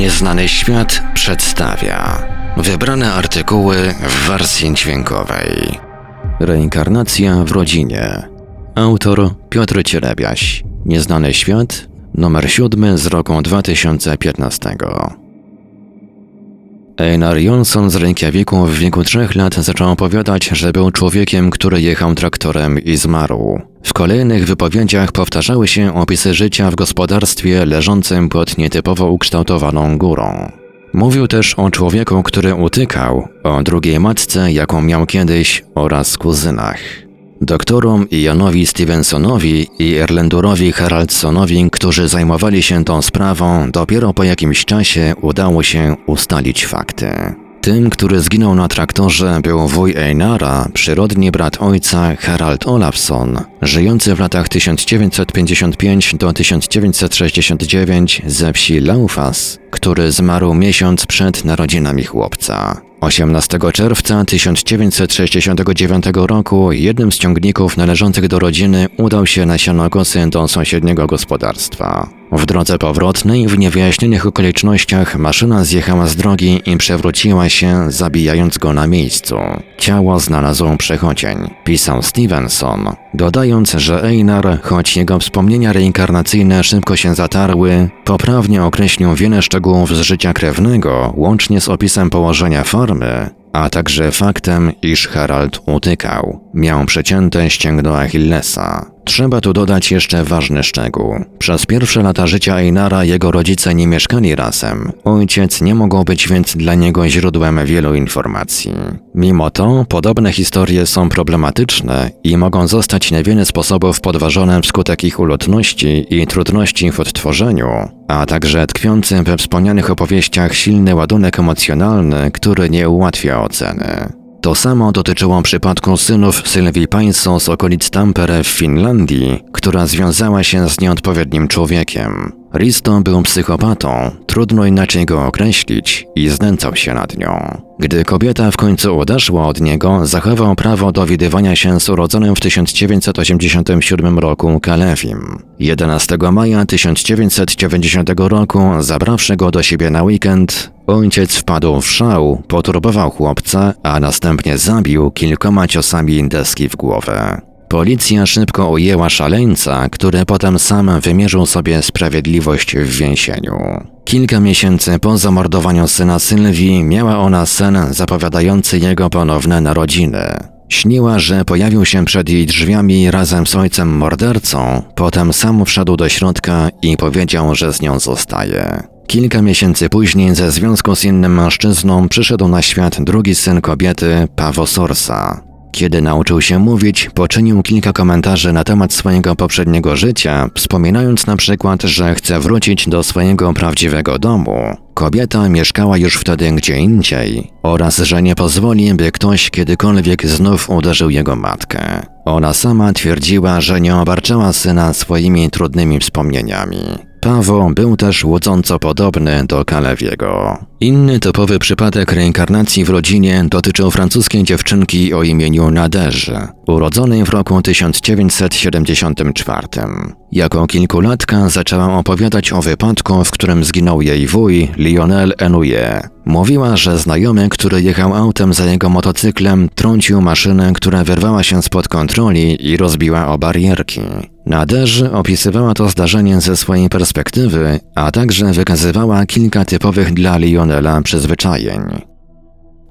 Nieznany świat przedstawia wybrane artykuły w wersji dźwiękowej. Reinkarnacja w rodzinie. Autor Piotr Cielebiaś. Nieznany świat, numer 7 z roku 2015. Einar Jonsson z Reykjaviku w wieku trzech lat zaczął opowiadać, że był człowiekiem, który jechał traktorem i zmarł. W kolejnych wypowiedziach powtarzały się opisy życia w gospodarstwie leżącym pod nietypowo ukształtowaną górą. Mówił też o człowieku, który utykał, o drugiej matce, jaką miał kiedyś, oraz kuzynach. Doktorom Janowi Stevensonowi i Erlendurowi Haraldsonowi, którzy zajmowali się tą sprawą, dopiero po jakimś czasie udało się ustalić fakty. Tym, który zginął na traktorze, był wuj Einara, przyrodni brat ojca Harald Olafsson, żyjący w latach 1955 do 1969 ze wsi Laufas, który zmarł miesiąc przed narodzinami chłopca. 18 czerwca 1969 roku jednym z ciągników należących do rodziny udał się na sianokosy do sąsiedniego gospodarstwa. W drodze powrotnej, w niewyjaśnionych okolicznościach, maszyna zjechała z drogi i przewróciła się, zabijając go na miejscu. Ciało znalazł przechodzień, pisał Stevenson, dodając, że Einar, choć jego wspomnienia reinkarnacyjne szybko się zatarły, poprawnie określił wiele szczegółów z życia krewnego, łącznie z opisem położenia formy, a także faktem, iż Harald utykał. Miał przecięte ścięgno Achillesa. Trzeba tu dodać jeszcze ważny szczegół. Przez pierwsze lata życia Einara jego rodzice nie mieszkali razem. Ojciec nie mógł być więc dla niego źródłem wielu informacji. Mimo to, podobne historie są problematyczne i mogą zostać na wiele sposobów podważone wskutek ich ulotności i trudności w odtworzeniu, a także tkwiący we wspomnianych opowieściach silny ładunek emocjonalny, który nie ułatwia oceny. To samo dotyczyło przypadku synów Sylwii Pańso z okolic Tampere w Finlandii, która związała się z nieodpowiednim człowiekiem. Risto był psychopatą, trudno inaczej go określić, i znęcał się nad nią. Gdy kobieta w końcu odeszła od niego, zachował prawo do widywania się z urodzonym w 1987 roku Kalewim. 11 maja 1990 roku, zabrawszy go do siebie na weekend, ojciec wpadł w szał, poturbował chłopca, a następnie zabił kilkoma ciosami deski w głowę. Policja szybko ujęła szaleńca, który potem sam wymierzył sobie sprawiedliwość w więzieniu. Kilka miesięcy po zamordowaniu syna Sylwii miała ona sen zapowiadający jego ponowne narodziny. Śniła, że pojawił się przed jej drzwiami razem z ojcem mordercą, potem sam wszedł do środka i powiedział, że z nią zostaje. Kilka miesięcy później ze związku z innym mężczyzną przyszedł na świat drugi syn kobiety, Pawo Sorsa. Kiedy nauczył się mówić, poczynił kilka komentarzy na temat swojego poprzedniego życia, wspominając na przykład, że chce wrócić do swojego prawdziwego domu. Kobieta mieszkała już wtedy gdzie indziej oraz, że nie pozwoli, by ktoś kiedykolwiek znów uderzył jego matkę. Ona sama twierdziła, że nie obarczała syna swoimi trudnymi wspomnieniami. Paweł był też łudząco podobny do Kalewiego. Inny topowy przypadek reinkarnacji w rodzinie dotyczył francuskiej dziewczynki o imieniu Naderze, urodzonej w roku 1974. Jako kilkulatka zaczęła opowiadać o wypadku, w którym zginął jej wuj Lionel Enouye. Mówiła, że znajomy, który jechał autem za jego motocyklem, trącił maszynę, która wyrwała się spod kontroli i rozbiła o barierki. Naderzy opisywała to zdarzenie ze swojej perspektywy, a także wykazywała kilka typowych dla Lionela przyzwyczajeń.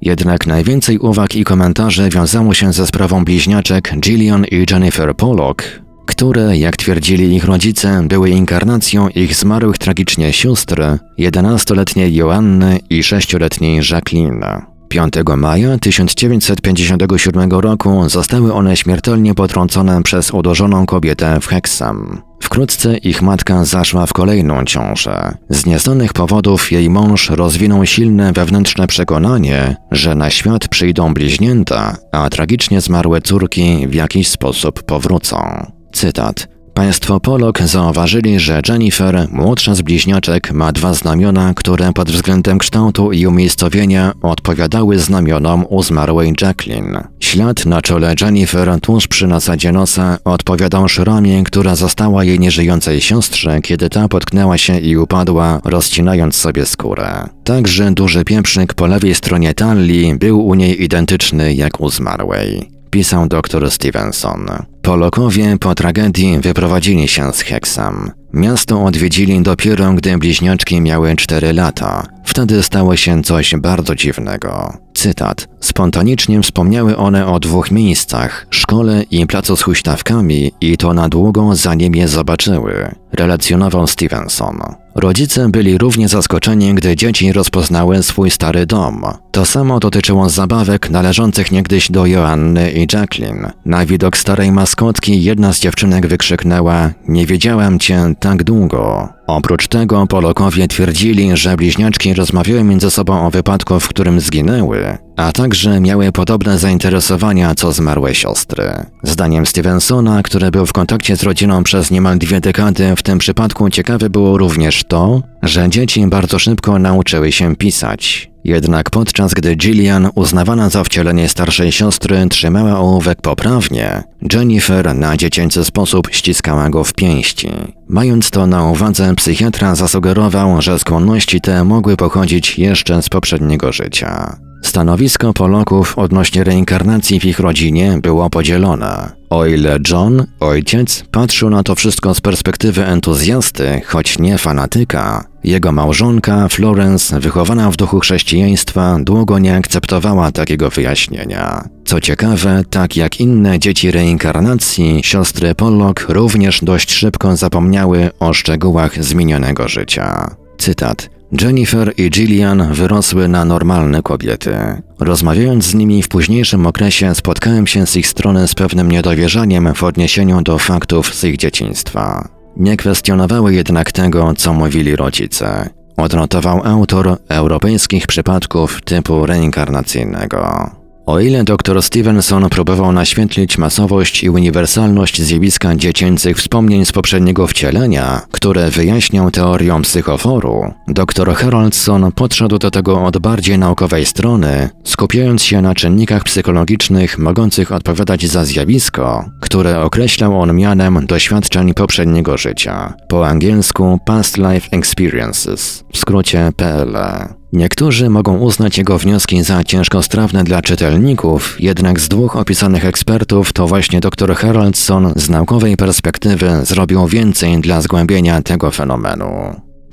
Jednak najwięcej uwag i komentarzy wiązało się ze sprawą bliźniaczek Gillian i Jennifer Pollock, które, jak twierdzili ich rodzice, były inkarnacją ich zmarłych tragicznie sióstr, 11-letniej Joanny i 6-letniej Jacqueline. 5 maja 1957 roku zostały one śmiertelnie potrącone przez uderzoną kobietę w Hexham. Wkrótce ich matka zaszła w kolejną ciążę. Z nieznanych powodów jej mąż rozwinął silne wewnętrzne przekonanie, że na świat przyjdą bliźnięta, a tragicznie zmarłe córki w jakiś sposób powrócą. Cytat. Państwo Pollock zauważyli, że Jennifer, młodsza z bliźniaczek, ma dwa znamiona, które pod względem kształtu i umiejscowienia odpowiadały znamionom u zmarłej Jacqueline. Ślad na czole Jennifer tuż przy nasadzie nosa odpowiadał szramie, która została jej nieżyjącej siostrze, kiedy ta potknęła się i upadła, rozcinając sobie skórę. Także duży pieprzyk po lewej stronie talii był u niej identyczny jak u zmarłej pisał dr Stevenson. Polokowie po tragedii wyprowadzili się z Heksam. Miasto odwiedzili dopiero, gdy bliźniaczki miały 4 lata. Wtedy stało się coś bardzo dziwnego. Cytat. Spontanicznie wspomniały one o dwóch miejscach, szkole i placu z huśtawkami i to na długo zanim je zobaczyły, relacjonował Stevenson. Rodzice byli równie zaskoczeni, gdy dzieci rozpoznały swój stary dom. To samo dotyczyło zabawek należących niegdyś do Joanny i Jacqueline. Na widok starej maskotki jedna z dziewczynek wykrzyknęła: Nie wiedziałam cię tak długo. Oprócz tego Polokowie twierdzili, że bliźniaczki rozmawiały między sobą o wypadku, w którym zginęły, a także miały podobne zainteresowania co zmarłe siostry. Zdaniem Stevensona, który był w kontakcie z rodziną przez niemal dwie dekady, w tym przypadku ciekawe było również to, że dzieci bardzo szybko nauczyły się pisać. Jednak podczas gdy Gillian, uznawana za wcielenie starszej siostry, trzymała ołówek poprawnie, Jennifer na dziecięcy sposób ściskała go w pięści. Mając to na uwadze, psychiatra zasugerował, że skłonności te mogły pochodzić jeszcze z poprzedniego życia. Stanowisko Polaków odnośnie reinkarnacji w ich rodzinie było podzielone. O ile John, ojciec, patrzył na to wszystko z perspektywy entuzjasty, choć nie fanatyka, jego małżonka, Florence, wychowana w duchu chrześcijaństwa, długo nie akceptowała takiego wyjaśnienia. Co ciekawe, tak jak inne dzieci reinkarnacji, siostry Pollock również dość szybko zapomniały o szczegółach zmienionego życia. Cytat. Jennifer i Gillian wyrosły na normalne kobiety. Rozmawiając z nimi w późniejszym okresie spotkałem się z ich strony z pewnym niedowierzaniem w odniesieniu do faktów z ich dzieciństwa. Nie kwestionowały jednak tego, co mówili rodzice. Odnotował autor europejskich przypadków typu reinkarnacyjnego. O ile dr Stevenson próbował naświetlić masowość i uniwersalność zjawiska dziecięcych wspomnień z poprzedniego wcielenia, które wyjaśnią teorią psychoforu, dr Haroldson podszedł do tego od bardziej naukowej strony, skupiając się na czynnikach psychologicznych mogących odpowiadać za zjawisko, które określał on mianem doświadczeń poprzedniego życia, po angielsku Past Life Experiences, w skrócie PLE. Niektórzy mogą uznać jego wnioski za ciężkostrawne dla czytelników, jednak z dwóch opisanych ekspertów to właśnie dr Haraldson z naukowej perspektywy zrobił więcej dla zgłębienia tego fenomenu.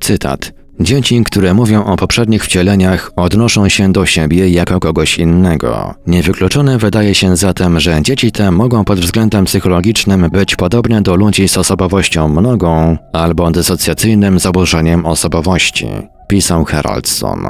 Cytat. Dzieci, które mówią o poprzednich wcieleniach, odnoszą się do siebie jako kogoś innego. Niewykluczone wydaje się zatem, że dzieci te mogą pod względem psychologicznym być podobne do ludzi z osobowością mnogą albo dysocjacyjnym zaburzeniem osobowości pisał Haraldson.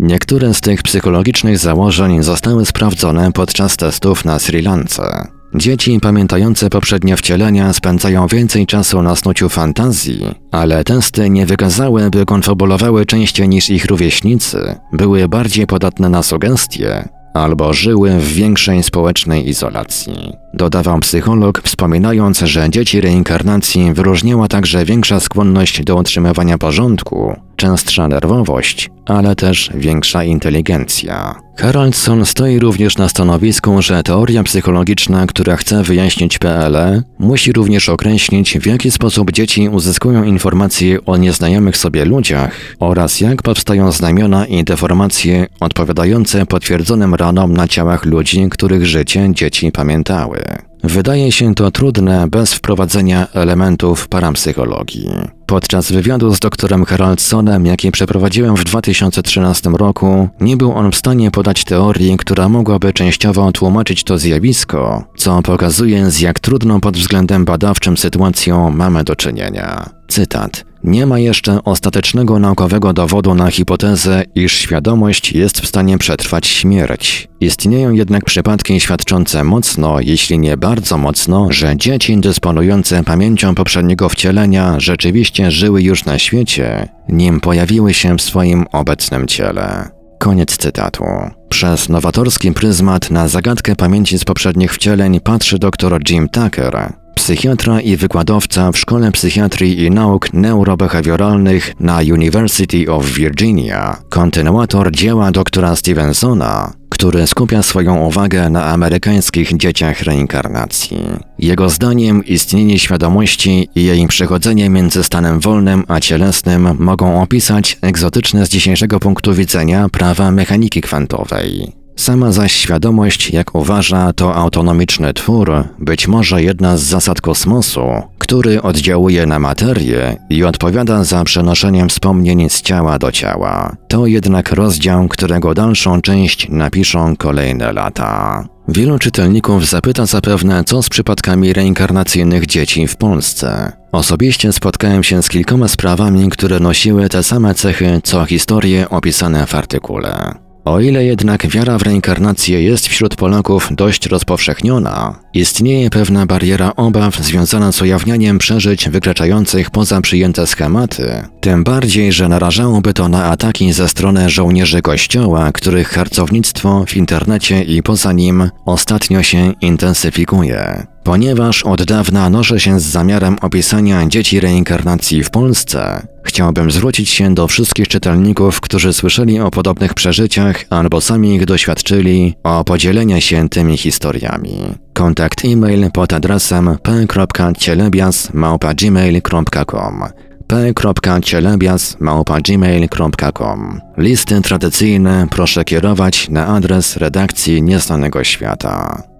Niektóre z tych psychologicznych założeń zostały sprawdzone podczas testów na Sri Lance. Dzieci pamiętające poprzednie wcielenia spędzają więcej czasu na snuciu fantazji, ale testy nie wykazały, by konfabulowały częściej niż ich rówieśnicy, były bardziej podatne na sugestie albo żyły w większej społecznej izolacji. Dodawał psycholog, wspominając, że dzieci reinkarnacji wyróżniała także większa skłonność do utrzymywania porządku, częstsza nerwowość, ale też większa inteligencja. Haraldson stoi również na stanowisku, że teoria psychologiczna, która chce wyjaśnić PLE, musi również określić, w jaki sposób dzieci uzyskują informacje o nieznajomych sobie ludziach oraz jak powstają znamiona i deformacje odpowiadające potwierdzonym ranom na ciałach ludzi, których życie dzieci pamiętały. Wydaje się to trudne bez wprowadzenia elementów parapsychologii. Podczas wywiadu z doktorem Haraldsonem, jaki przeprowadziłem w 2013 roku, nie był on w stanie podać teorii, która mogłaby częściowo tłumaczyć to zjawisko, co pokazuje z jak trudną pod względem badawczym sytuacją mamy do czynienia. Cytat. Nie ma jeszcze ostatecznego naukowego dowodu na hipotezę, iż świadomość jest w stanie przetrwać śmierć. Istnieją jednak przypadki świadczące mocno, jeśli nie bardzo mocno, że dzieci dysponujące pamięcią poprzedniego wcielenia rzeczywiście żyły już na świecie, nim pojawiły się w swoim obecnym ciele. Koniec cytatu. Przez nowatorski pryzmat na zagadkę pamięci z poprzednich wcieleń patrzy dr Jim Tucker, psychiatra i wykładowca w Szkole Psychiatrii i Nauk Neurobehawioralnych na University of Virginia, kontynuator dzieła doktora Stevensona, który skupia swoją uwagę na amerykańskich dzieciach reinkarnacji. Jego zdaniem istnienie świadomości i jej przechodzenie między stanem wolnym a cielesnym mogą opisać egzotyczne z dzisiejszego punktu widzenia prawa mechaniki kwantowej. Sama zaś świadomość, jak uważa, to autonomiczny twór, być może jedna z zasad kosmosu, który oddziałuje na materię i odpowiada za przenoszeniem wspomnień z ciała do ciała. To jednak rozdział, którego dalszą część napiszą kolejne lata. Wielu czytelników zapyta zapewne, co z przypadkami reinkarnacyjnych dzieci w Polsce. Osobiście spotkałem się z kilkoma sprawami, które nosiły te same cechy, co historie opisane w artykule. O ile jednak wiara w reinkarnację jest wśród Polaków dość rozpowszechniona, istnieje pewna bariera obaw związana z ujawnianiem przeżyć wykraczających poza przyjęte schematy, tym bardziej, że narażałoby to na ataki ze strony żołnierzy Kościoła, których harcownictwo w internecie i poza nim ostatnio się intensyfikuje. Ponieważ od dawna noszę się z zamiarem opisania dzieci reinkarnacji w Polsce, chciałbym zwrócić się do wszystkich czytelników, którzy słyszeli o podobnych przeżyciach albo sami ich doświadczyli, o podzielenie się tymi historiami. Kontakt e-mail pod adresem p.cielebias.gmail.com p.cielebias.gmail.com Listy tradycyjne proszę kierować na adres redakcji Nieznanego Świata.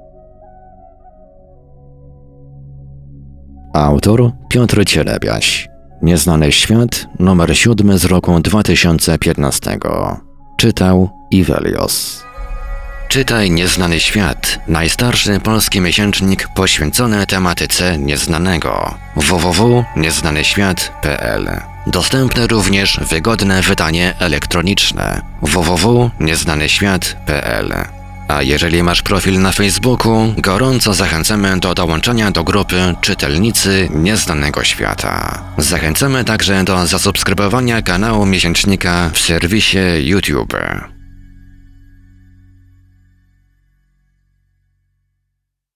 Autor Piotr Cielebiaś. Nieznany świat, numer 7 z roku 2015. Czytał Ivelios. Czytaj Nieznany Świat, najstarszy polski miesięcznik poświęcony tematyce nieznanego. www.nieznanyświat.pl Dostępne również wygodne wydanie elektroniczne www.nieznanyświat.pl a jeżeli masz profil na Facebooku, gorąco zachęcamy do dołączenia do grupy Czytelnicy Nieznanego Świata. Zachęcamy także do zasubskrybowania kanału miesięcznika w serwisie YouTube.